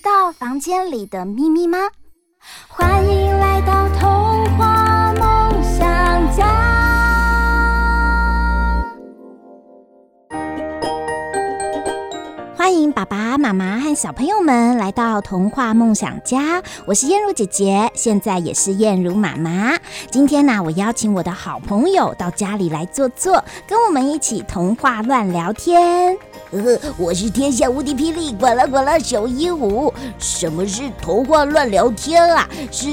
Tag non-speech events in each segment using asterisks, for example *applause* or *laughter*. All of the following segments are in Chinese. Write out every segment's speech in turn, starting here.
知道房间里的秘密吗？欢迎来到童话梦想家。欢迎爸爸妈妈和小朋友们来到童话梦想家，我是燕如姐姐，现在也是燕如妈妈。今天呢，我邀请我的好朋友到家里来坐坐，跟我们一起童话乱聊天。呵呵，我是天下无敌霹雳管啦管啦小鹦鹉。什么是童话乱聊天啊？是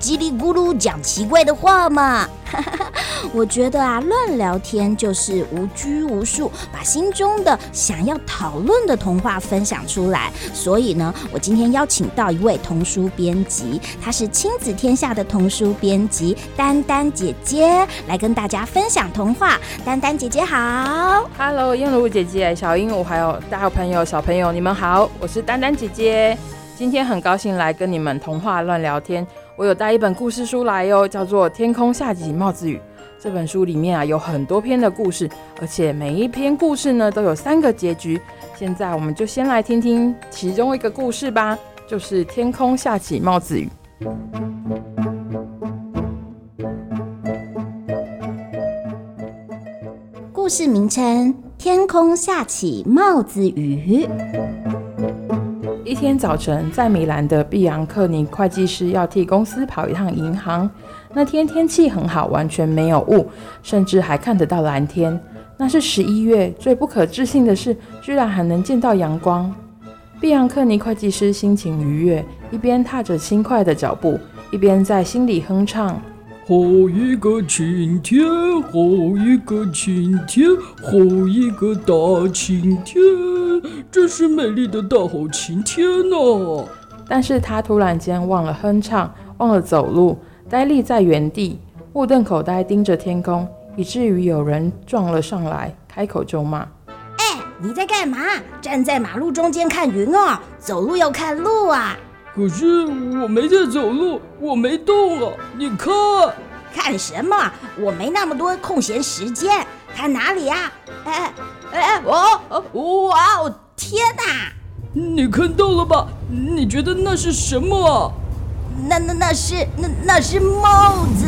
叽里咕噜讲奇怪的话吗？*laughs* 我觉得啊，乱聊天就是无拘无束，把心中的想要讨论的童话分享出来。所以呢，我今天邀请到一位童书编辑，她是亲子天下的童书编辑丹丹姐姐，来跟大家分享童话。丹丹姐姐好，Hello，燕如姐姐，小鹦鹉，还有大朋友、小朋友，你们好，我是丹丹姐姐。今天很高兴来跟你们童话乱聊天。我有带一本故事书来哟，叫做《天空下起帽子雨》。这本书里面啊有很多篇的故事，而且每一篇故事呢都有三个结局。现在我们就先来听听其中一个故事吧，就是《天空下起帽子雨》。故事名称：天空下起帽子雨。一天早晨，在米兰的碧昂克尼会计师要替公司跑一趟银行。那天天气很好，完全没有雾，甚至还看得到蓝天。那是十一月，最不可置信的是，居然还能见到阳光。碧昂克尼会计师心情愉悦，一边踏着轻快的脚步，一边在心里哼唱。好一个晴天，好一个晴天，好一个大晴天，真是美丽的大好晴天呐！但是他突然间忘了哼唱，忘了走路，呆立在原地，目瞪口呆盯着天空，以至于有人撞了上来，开口就骂：“哎，你在干嘛？站在马路中间看云哦，走路要看路啊！”可是我没在走路，我没动啊！你看，看什么？我没那么多空闲时间。看哪里呀？哎哎，我哇哦！天哪！你看到了吧？你觉得那是什么？那那那是那那是帽子。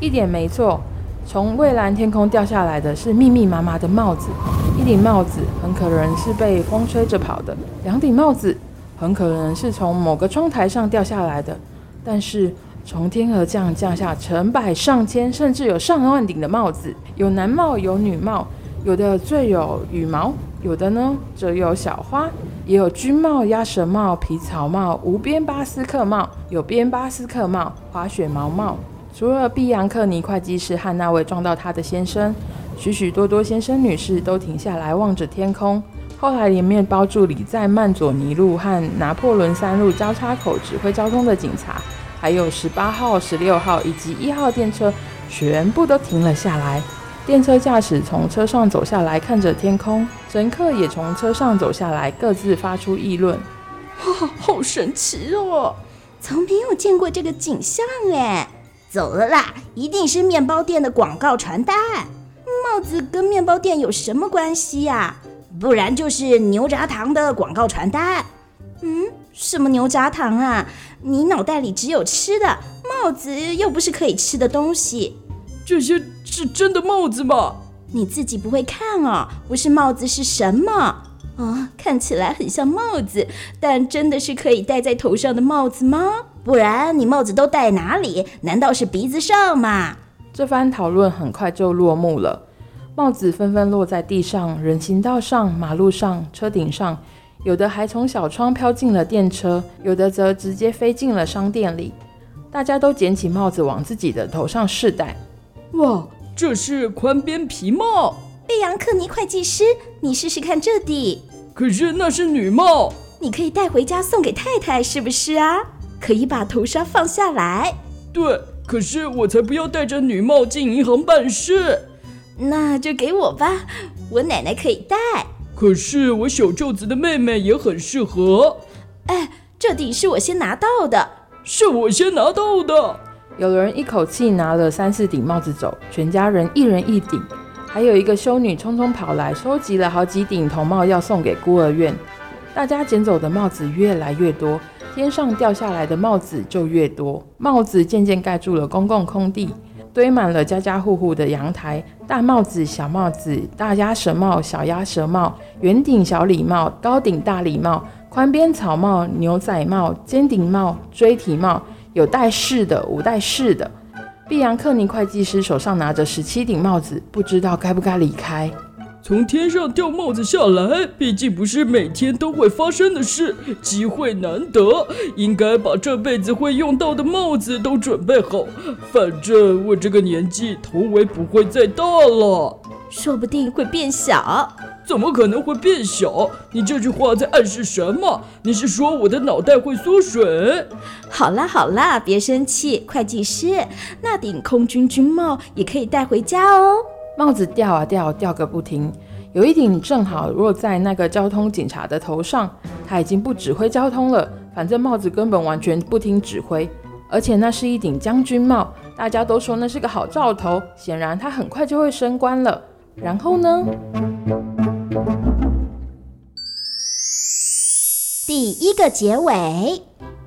一点没错，从蔚蓝天空掉下来的是密密麻麻的帽子。一顶帽子很可能是被风吹着跑的，两顶帽子。很可能是从某个窗台上掉下来的，但是从天而降，降下成百上千，甚至有上万顶的帽子，有男帽，有女帽，有的缀有羽毛，有的呢则有小花，也有军帽、鸭舌帽、皮草帽、无边巴斯克帽，有边巴斯克帽、滑雪毛帽。除了碧昂克尼会计师和那位撞到他的先生，许许多多先生女士都停下来望着天空。后来，连面包助理在曼佐尼路和拿破仑三路交叉口指挥交通的警察，还有十八号、十六号以及一号电车，全部都停了下来。电车驾驶从车上走下来，看着天空；乘客也从车上走下来，各自发出议论：“哇，好神奇哦！从没有见过这个景象哎！走了啦，一定是面包店的广告传单。帽子跟面包店有什么关系呀？”不然就是牛轧糖的广告传单。嗯，什么牛轧糖啊？你脑袋里只有吃的，帽子又不是可以吃的东西。这些是真的帽子吗？你自己不会看哦，不是帽子是什么？啊、哦，看起来很像帽子，但真的是可以戴在头上的帽子吗？不然你帽子都戴哪里？难道是鼻子上吗？这番讨论很快就落幕了。帽子纷纷落在地上、人行道上、马路上、车顶上，有的还从小窗飘进了电车，有的则直接飞进了商店里。大家都捡起帽子往自己的头上试戴。哇，这是宽边皮帽！贝扬克尼会计师，你试试看这顶。可是那是女帽。你可以带回家送给太太，是不是啊？可以把头纱放下来。对，可是我才不要戴着女帽进银行办事。那就给我吧，我奶奶可以戴。可是我小舅子的妹妹也很适合。哎，这顶是我先拿到的，是我先拿到的。有人一口气拿了三四顶帽子走，全家人一人一顶。还有一个修女匆匆跑来，收集了好几顶童帽要送给孤儿院。大家捡走的帽子越来越多，天上掉下来的帽子就越多。帽子渐渐盖住了公共空地，堆满了家家户户的阳台。大帽子、小帽子、大鸭舌帽、小鸭舌帽、圆顶小礼帽、高顶大礼帽、宽边草帽、牛仔帽、尖顶帽、锥体帽，有带式的，无带式的。碧昂克尼会计师手上拿着十七顶帽子，不知道该不该离开。从天上掉帽子下来，毕竟不是每天都会发生的事，机会难得，应该把这辈子会用到的帽子都准备好。反正我这个年纪，头围不会再大了，说不定会变小。怎么可能会变小？你这句话在暗示什么？你是说我的脑袋会缩水？好啦好啦，别生气，会计师，那顶空军军帽也可以带回家哦。帽子掉啊掉，掉个不停。有一顶正好落在那个交通警察的头上，他已经不指挥交通了，反正帽子根本完全不听指挥。而且那是一顶将军帽，大家都说那是个好兆头，显然他很快就会升官了。然后呢？第一个结尾。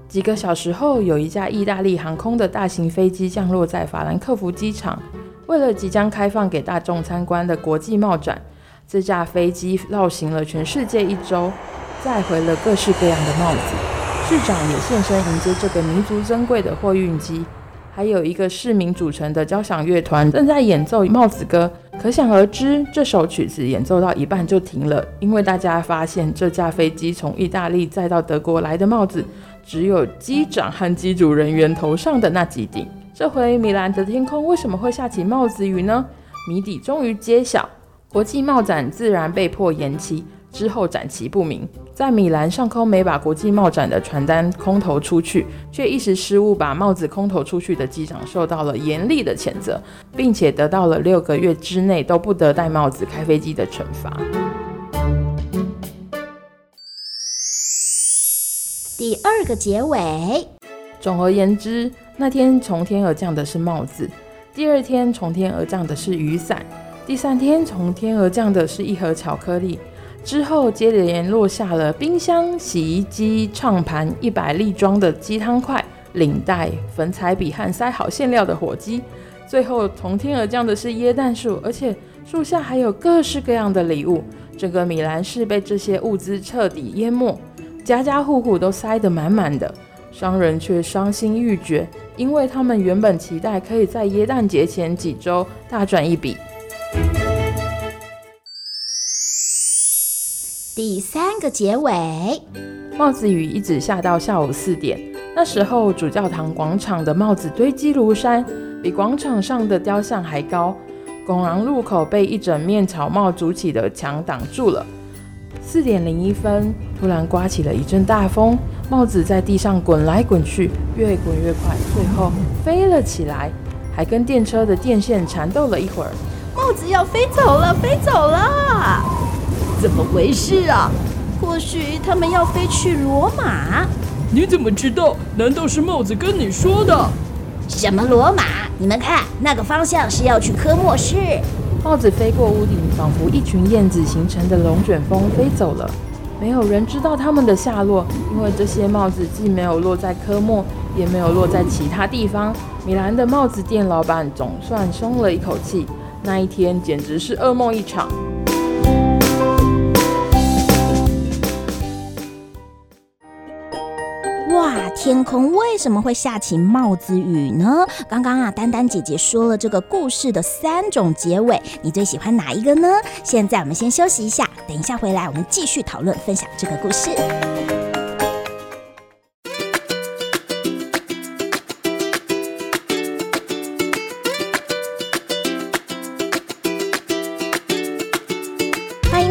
几个小时后，有一架意大利航空的大型飞机降落在法兰克福机场。为了即将开放给大众参观的国际帽展，这架飞机绕行了全世界一周，载回了各式各样的帽子。市长也现身迎接这个弥足珍贵的货运机，还有一个市民组成的交响乐团正在演奏帽子歌。可想而知，这首曲子演奏到一半就停了，因为大家发现这架飞机从意大利载到德国来的帽子，只有机长和机组人员头上的那几顶。这回米兰的天空为什么会下起帽子雨呢？谜底终于揭晓，国际帽展自然被迫延期，之后展期不明。在米兰上空没把国际帽展的传单空投出去，却一时失误把帽子空投出去的机长受到了严厉的谴责，并且得到了六个月之内都不得戴帽子开飞机的惩罚。第二个结尾。总而言之。那天从天而降的是帽子，第二天从天而降的是雨伞，第三天从天而降的是一盒巧克力，之后接连落下了冰箱、洗衣机、唱盘、一百粒装的鸡汤块、领带、粉彩笔和塞好馅料的火鸡，最后从天而降的是椰蛋树，而且树下还有各式各样的礼物，整个米兰市被这些物资彻底淹没，家家户户都塞得满满的。商人却伤心欲绝，因为他们原本期待可以在耶诞节前几周大赚一笔。第三个结尾，帽子雨一直下到下午四点，那时候主教堂广场的帽子堆积如山，比广场上的雕像还高。拱廊入口被一整面草帽筑起的墙挡住了。四点零一分，突然刮起了一阵大风。帽子在地上滚来滚去，越滚越快，最后飞了起来，还跟电车的电线缠斗了一会儿。帽子要飞走了，飞走了！怎么回事啊？或许他们要飞去罗马？你怎么知道？难道是帽子跟你说的？什么罗马？你们看，那个方向是要去科莫市。帽子飞过屋顶，仿佛一群燕子形成的龙卷风飞走了。没有人知道他们的下落，因为这些帽子既没有落在科莫，也没有落在其他地方。米兰的帽子店老板总算松了一口气，那一天简直是噩梦一场。天空为什么会下起帽子雨呢？刚刚啊，丹丹姐姐说了这个故事的三种结尾，你最喜欢哪一个呢？现在我们先休息一下，等一下回来我们继续讨论分享这个故事。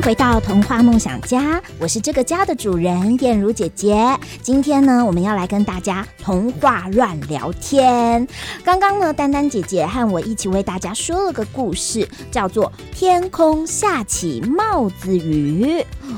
回到童话梦想家，我是这个家的主人燕如姐姐。今天呢，我们要来跟大家童话乱聊天。刚刚呢，丹丹姐姐和我一起为大家说了个故事，叫做《天空下起帽子雨》。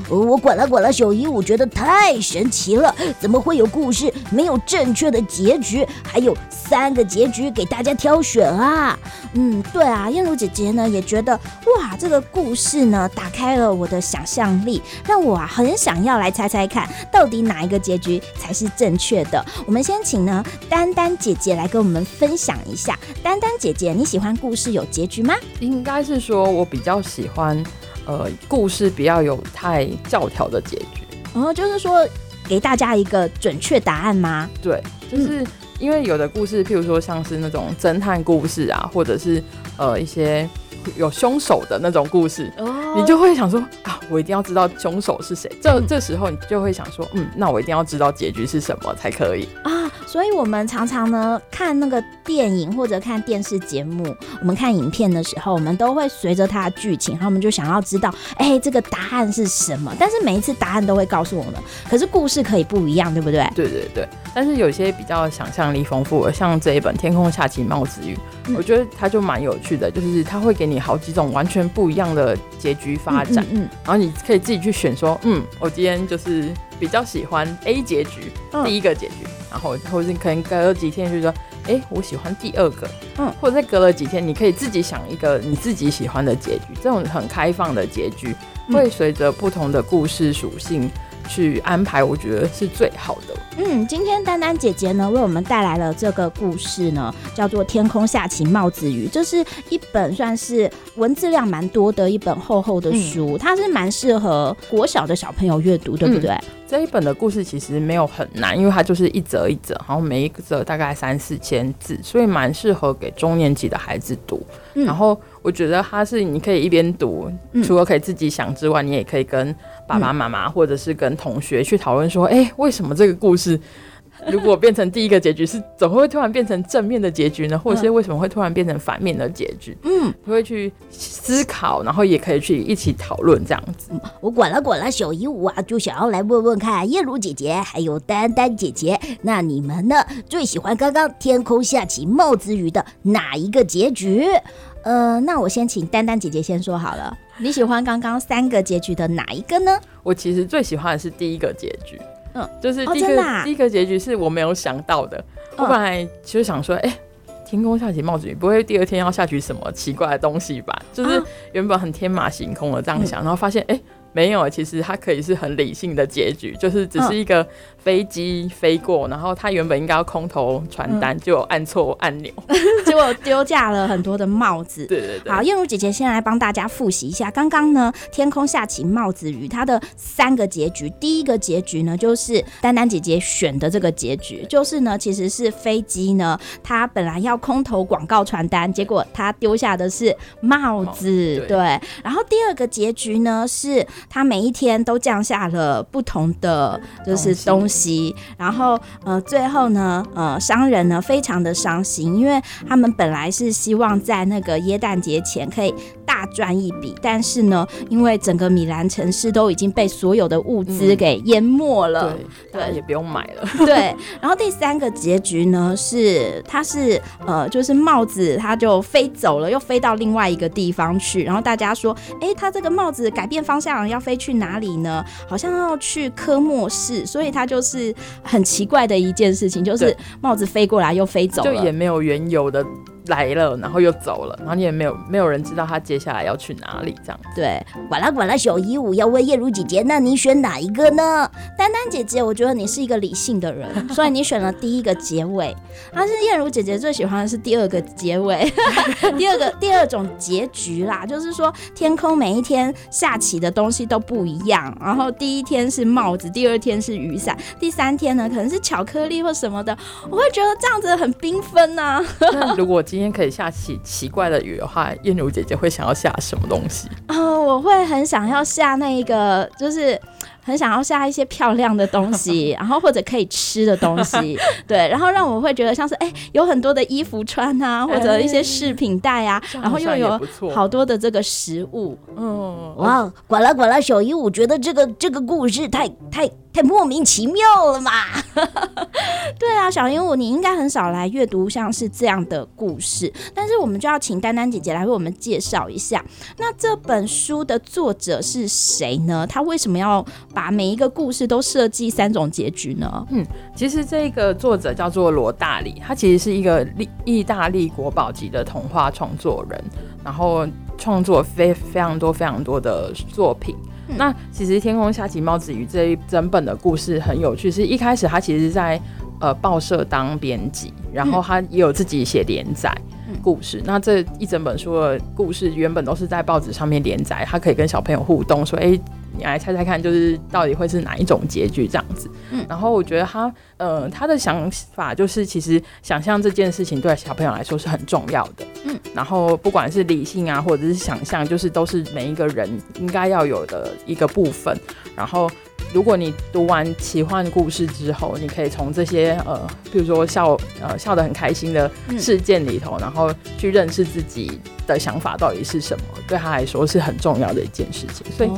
我管了管了，小鹦鹉觉得太神奇了，怎么会有故事没有正确的结局，还有三个结局给大家挑选啊？嗯，对啊，燕如姐姐呢也觉得，哇，这个故事呢打开了我的想象力，让我啊很想要来猜猜看，到底哪一个结局才是正确的。我们先请呢丹丹姐姐来跟我们分享一下。丹丹姐姐，你喜欢故事有结局吗？应该是说我比较喜欢。呃，故事不要有太教条的结局，然后、哦、就是说给大家一个准确答案吗？对，就是因为有的故事，譬如说像是那种侦探故事啊，或者是呃一些有凶手的那种故事，哦、你就会想说啊，我一定要知道凶手是谁。这、嗯、这时候你就会想说，嗯，那我一定要知道结局是什么才可以啊。所以，我们常常呢看那个电影或者看电视节目，我们看影片的时候，我们都会随着它的剧情，然后我们就想要知道，哎，这个答案是什么？但是每一次答案都会告诉我们，可是故事可以不一样，对不对？对对对。但是有些比较想象力丰富的，像这一本《天空下起帽子雨》，嗯、我觉得它就蛮有趣的，就是它会给你好几种完全不一样的结局发展，嗯，嗯嗯然后你可以自己去选，说，嗯，我今天就是比较喜欢 A 结局，嗯、第一个结局。然后，或者是可能隔了几天，就说，哎，我喜欢第二个，嗯，或者再隔了几天，你可以自己想一个你自己喜欢的结局。这种很开放的结局，会随着不同的故事属性去安排，我觉得是最好的。嗯，今天丹丹姐姐呢为我们带来了这个故事呢，叫做《天空下起帽子雨》，这是一本算是文字量蛮多的一本厚厚的书，嗯、它是蛮适合国小的小朋友阅读，对不对？嗯这一本的故事其实没有很难，因为它就是一则一则，然后每一则大概三四千字，所以蛮适合给中年级的孩子读。嗯、然后我觉得它是你可以一边读，嗯、除了可以自己想之外，你也可以跟爸爸妈妈或者是跟同学去讨论说，哎、欸，为什么这个故事？如果变成第一个结局是，怎么会突然变成正面的结局呢？或者是为什么会突然变成反面的结局？嗯，会去思考，然后也可以去一起讨论这样子。我管了管了，小鹦鹉啊，就想要来问问看叶如姐姐还有丹丹姐姐，那你们呢？最喜欢刚刚天空下起帽子雨的哪一个结局？呃，那我先请丹丹姐姐先说好了，你喜欢刚刚三个结局的哪一个呢？我其实最喜欢的是第一个结局。嗯，就是第一个、哦啊、第一个结局是我没有想到的。我本来其实想说，哎、欸，天空下起帽子雨，不会第二天要下起什么奇怪的东西吧？就是原本很天马行空的这样想，嗯、然后发现，哎、欸。没有，其实它可以是很理性的结局，就是只是一个飞机飞过，然后它原本应该要空投传单，就按错按钮，*laughs* 结果丢下了很多的帽子。对对对。好，燕如姐姐先来帮大家复习一下，刚刚呢，天空下起帽子雨，它的三个结局，第一个结局呢，就是丹丹姐姐选的这个结局，就是呢，其实是飞机呢，它本来要空投广告传单，结果它丢下的是帽子。对，对。然后第二个结局呢是。他每一天都降下了不同的就是东西，然后呃最后呢呃商人呢非常的伤心，因为他们本来是希望在那个耶诞节前可以大赚一笔，但是呢因为整个米兰城市都已经被所有的物资给淹没了，嗯、对，对也不用买了。*laughs* 对，然后第三个结局呢是他是呃就是帽子他就飞走了，又飞到另外一个地方去，然后大家说哎他这个帽子改变方向要飞去哪里呢？好像要去科莫市，所以它就是很奇怪的一件事情，就是帽子飞过来又飞走了，就也没有原有的。来了，然后又走了，然后你也没有没有人知道他接下来要去哪里，这样。对，管啦管啦，小鹦鹉要问叶如姐姐，那你选哪一个呢？丹丹姐姐，我觉得你是一个理性的人，*laughs* 所以你选了第一个结尾。但是燕如姐姐最喜欢的是第二个结尾，*laughs* 第二个第二种结局啦，就是说天空每一天下起的东西都不一样，然后第一天是帽子，第二天是雨伞，第三天呢可能是巧克力或什么的，我会觉得这样子很缤纷呐。*laughs* 那如果今今天可以下起奇怪的雨的话，燕如姐姐会想要下什么东西？哦，我会很想要下那一个，就是很想要下一些漂亮的东西，*laughs* 然后或者可以吃的东西，*laughs* 对，然后让我会觉得像是哎、欸，有很多的衣服穿啊，或者一些饰品袋啊，欸、然后又有好多的这个食物，嗯，哇，管了管了，小姨，我觉得这个这个故事太太。太莫名其妙了嘛！*laughs* 对啊，小鹦鹉，你应该很少来阅读像是这样的故事，但是我们就要请丹丹姐姐来为我们介绍一下。那这本书的作者是谁呢？他为什么要把每一个故事都设计三种结局呢？嗯，其实这个作者叫做罗大里，他其实是一个意意大利国宝级的童话创作人，然后创作非非常多非常多的作品。那其实《天空下起帽子雨》这一整本的故事很有趣，是一开始他其实在呃报社当编辑，然后他也有自己写连载故事。那这一整本书的故事原本都是在报纸上面连载，他可以跟小朋友互动，说：“哎。”你来猜猜看，就是到底会是哪一种结局这样子？嗯，然后我觉得他，呃，他的想法就是，其实想象这件事情对小朋友来说是很重要的。嗯，然后不管是理性啊，或者是想象，就是都是每一个人应该要有的一个部分。然后，如果你读完奇幻故事之后，你可以从这些呃，比如说笑呃笑得很开心的事件里头，然后去认识自己的想法到底是什么，对他来说是很重要的一件事情。所以。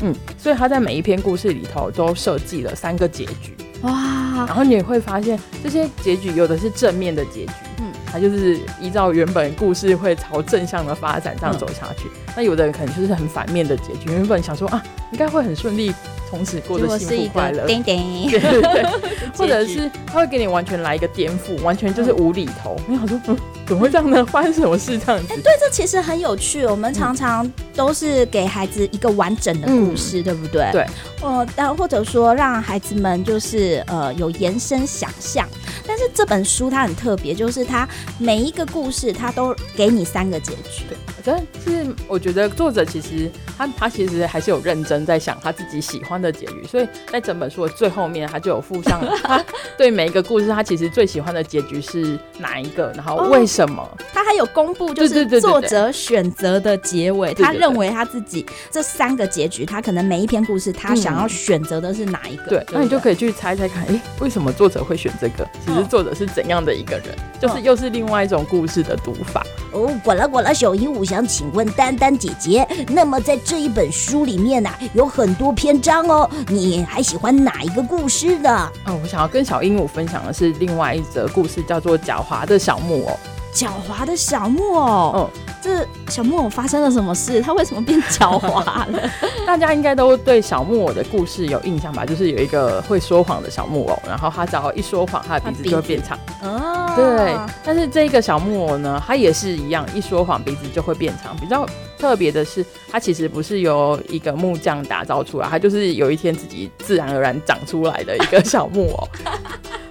嗯，所以他在每一篇故事里头都设计了三个结局哇，然后你会发现这些结局有的是正面的结局，嗯，他就是依照原本故事会朝正向的发展这样走下去，嗯、那有的人可能就是很反面的结局，原本想说啊，应该会很顺利。从此过得幸福快乐，对对对，*laughs* 或者是他会给你完全来一个颠覆，完全就是无厘头。你好说，嗯，怎么会这样呢？发生什么事这样子？哎、欸，对，这其实很有趣。我们常常都是给孩子一个完整的故事，嗯、对不对？对。呃，但或者说让孩子们就是呃有延伸想象。但是这本书它很特别，就是它每一个故事它都给你三个结局。对，但是我觉得作者其实他他其实还是有认真在想他自己喜欢的结局，所以在整本书的最后面，他就有附上 *laughs* 他对每一个故事，他其实最喜欢的结局是哪一个，然后为什么？哦、他还有公布，就是作者选择的结尾，他认为他自己这三个结局，他可能每一篇故事他想要选择的是哪一个？嗯、对，那你就可以去猜猜看，哎、欸，为什么作者会选这个？其实作者是怎样的一个人？哦、就是又是另外一种故事的读法。哦，管啦管啦，小鹦鹉想请问丹丹姐姐，那么在这一本书里面呢、啊，有很多篇章。哦，你还喜欢哪一个故事呢？哦，我想要跟小鹦鹉分享的是另外一则故事，叫做《狡猾的小木偶》。狡猾的小木偶，嗯，这小木偶发生了什么事？他为什么变狡猾了？*laughs* 大家应该都对小木偶的故事有印象吧？就是有一个会说谎的小木偶，然后他只要一说谎，他的鼻子就会变长。哦，对。但是这个小木偶呢，他也是一样，一说谎鼻子就会变长。比较特别的是，它其实不是由一个木匠打造出来，它就是有一天自己自然而然长出来的一个小木偶。*laughs*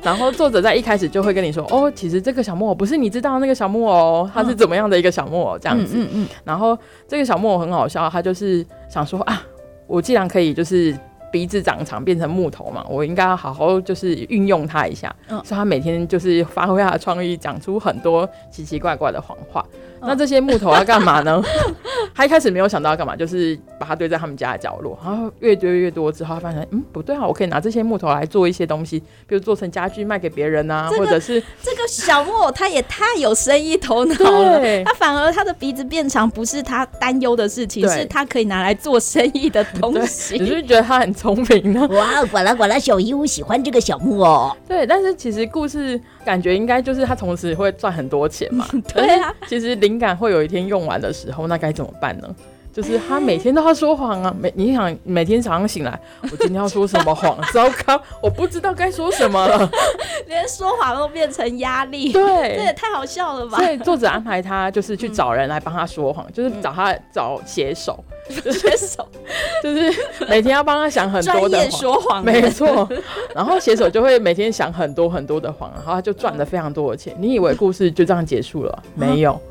然后作者在一开始就会跟你说，哦，其实这个小木偶不是你知道的那个小木偶，它是怎么样的一个小木偶这样子。嗯嗯，嗯。然后这个小木偶很好笑，他就是想说啊，我既然可以就是鼻子长长变成木头嘛，我应该要好好就是运用它一下。嗯。所以他每天就是发挥他的创意，讲出很多奇奇怪怪的谎话。那这些木头要干嘛呢？*laughs* 他一开始没有想到要干嘛，就是把它堆在他们家的角落。然后越堆越多之后，他发现嗯不对啊，我可以拿这些木头来做一些东西，比如做成家具卖给别人啊，这个、或者是这个小木偶他也太有生意头脑了。对他反而他的鼻子变长不是他担忧的事情，对是他可以拿来做生意的 *laughs* 东西。只是觉得他很聪明呢。哇，果然果然，小鹦鹉喜欢这个小木偶。对，但是其实故事感觉应该就是他同时会赚很多钱嘛。*laughs* 对啊，其实灵感会有一天用完的时候，那该怎么办呢？就是他每天都要说谎啊！每你想每天早上醒来，我今天要说什么谎？糟糕，我不知道该说什么了，*laughs* 连说谎都变成压力。对，这也太好笑了吧！所以作者安排他就是去找人来帮他说谎，嗯、就是找他找写手，写手 *laughs* 就是每天要帮他想很多的说谎，没错。然后写手就会每天想很多很多的谎，然后他就赚了非常多的钱。你以为故事就这样结束了？没有。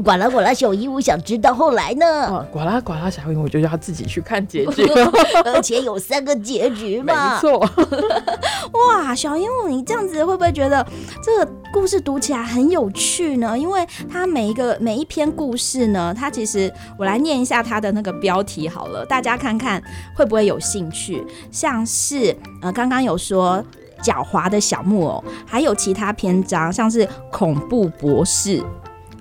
呱啦呱啦，小鹦鹉想知道后来呢？哦，呱啦呱啦，小鹦鹉就要自己去看结局，*laughs* 而且有三个结局嘛。没错。*laughs* 哇，小鹦鹉，你这样子会不会觉得这个故事读起来很有趣呢？因为它每一个每一篇故事呢，它其实我来念一下它的那个标题好了，大家看看会不会有兴趣？像是呃，刚刚有说。狡猾的小木偶，还有其他篇章，像是恐怖博士，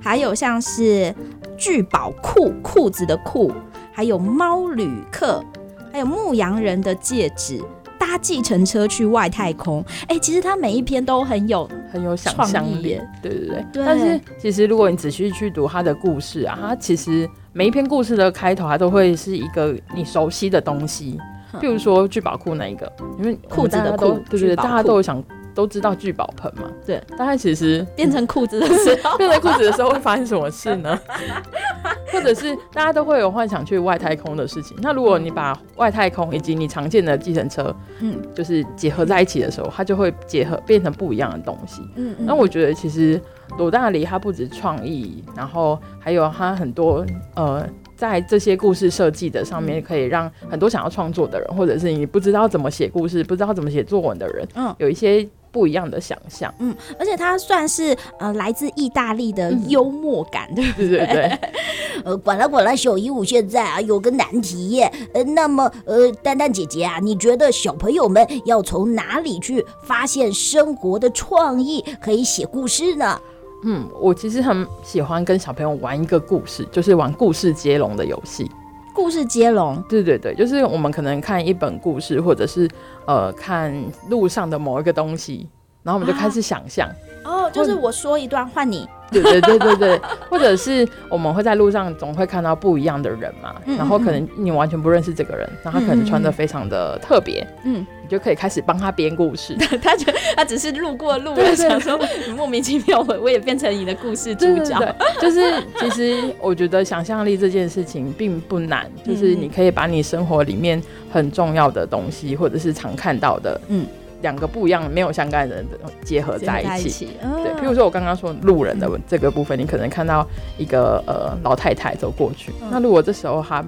还有像是聚宝裤裤子的裤，还有猫旅客，还有牧羊人的戒指，搭计程车去外太空。哎、欸，其实它每一篇都很有很有想象力，对对对。对，但是其实如果你仔细去读它的故事啊，它其实每一篇故事的开头，它都会是一个你熟悉的东西。譬如说聚宝库那一个，因为裤子的裤，对对对，大家都有想都知道聚宝盆嘛，对。但它其实变成裤子的时候，*laughs* 变成裤子的时候会发生什么事呢？*laughs* 或者是大家都会有幻想去外太空的事情。那如果你把外太空以及你常见的计程车，嗯，就是结合在一起的时候，它就会结合变成不一样的东西。嗯，那我觉得其实罗大黎他不止创意，然后还有他很多呃。在这些故事设计的上面，可以让很多想要创作的人，或者是你不知道怎么写故事、不知道怎么写作文的人，嗯，有一些不一样的想象，嗯，而且它算是呃来自意大利的幽默感，嗯、对不对？对对对。*laughs* 呃，管了管了，小鹦鹉现在啊有个难题耶，呃，那么呃，丹丹姐姐啊，你觉得小朋友们要从哪里去发现生活的创意，可以写故事呢？嗯，我其实很喜欢跟小朋友玩一个故事，就是玩故事接龙的游戏。故事接龙，对对对，就是我们可能看一本故事，或者是呃看路上的某一个东西，然后我们就开始想象。啊、哦，就是我说一段换你。对对对对对，或者是我们会在路上总会看到不一样的人嘛，嗯嗯嗯，然后可能你完全不认识这个人，然后他可能穿的非常的特别，嗯，你就可以开始帮他编故事。*laughs* 他觉得他只是路过路 *laughs* 人，想说莫名其妙，我我也变成你的故事主角。对对对，*laughs* 就是其实我觉得想象力这件事情并不难，就是你可以把你生活里面很重要的东西，或者是常看到的，嗯。两个不一样、没有相干的人结合在一起，一起哦、对，譬如说我刚刚说路人的这个部分，你可能看到一个呃老太太走过去，嗯、那如果这时候他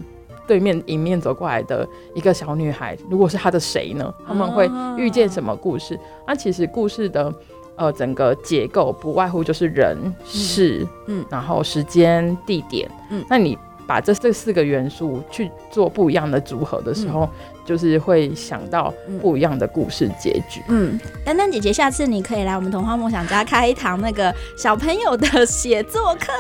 对面迎面走过来的一个小女孩，如果是她的谁呢？他们会遇见什么故事？那、啊、其实故事的呃整个结构不外乎就是人、事，嗯，然后时间、地点，嗯，那你把这这四个元素去做不一样的组合的时候。嗯就是会想到不一样的故事结局。嗯，丹丹姐姐，下次你可以来我们童话梦想家开一堂那个小朋友的写作课，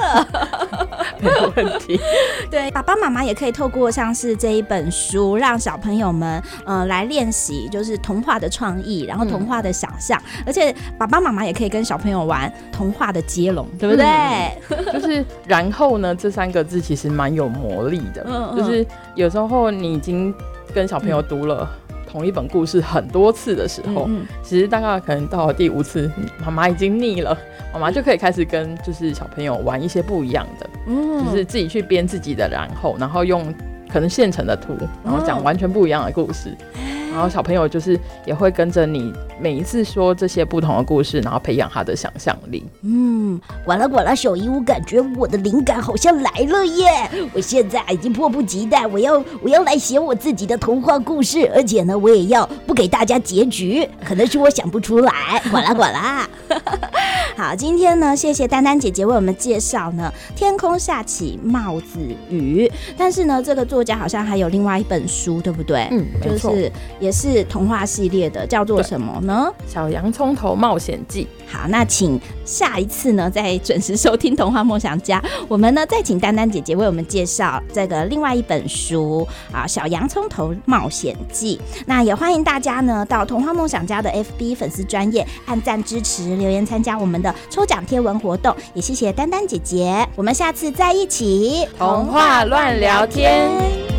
*laughs* 没有问题。*laughs* 对，爸爸妈妈也可以透过像是这一本书，让小朋友们呃来练习，就是童话的创意，然后童话的想象。嗯、而且爸爸妈妈也可以跟小朋友玩童话的接龙，对不对？嗯、*laughs* 就是然后呢，这三个字其实蛮有魔力的。嗯嗯，就是有时候你已经。跟小朋友读了同一本故事很多次的时候，嗯嗯、其实大概可能到了第五次，妈妈已经腻了，妈妈就可以开始跟就是小朋友玩一些不一样的，嗯、就是自己去编自己的，然后然后用可能现成的图，然后讲完全不一样的故事。嗯然后小朋友就是也会跟着你每一次说这些不同的故事，然后培养他的想象力。嗯，管了管了，小姨，我感觉我的灵感好像来了耶！我现在已经迫不及待，我要我要来写我自己的童话故事，而且呢，我也要不给大家结局，可能是我想不出来。管啦管啦。*laughs* 好，今天呢，谢谢丹丹姐姐为我们介绍呢，天空下起帽子雨。但是呢，这个作家好像还有另外一本书，对不对？嗯，就是。也是童话系列的，叫做什么呢？《小洋葱头冒险记》。好，那请下一次呢，再准时收听《童话梦想家》。我们呢，再请丹丹姐姐为我们介绍这个另外一本书啊，《小洋葱头冒险记》。那也欢迎大家呢，到《童话梦想家》的 FB 粉丝专业按赞支持，留言参加我们的抽奖贴文活动。也谢谢丹丹姐姐，我们下次再一起童话乱聊天。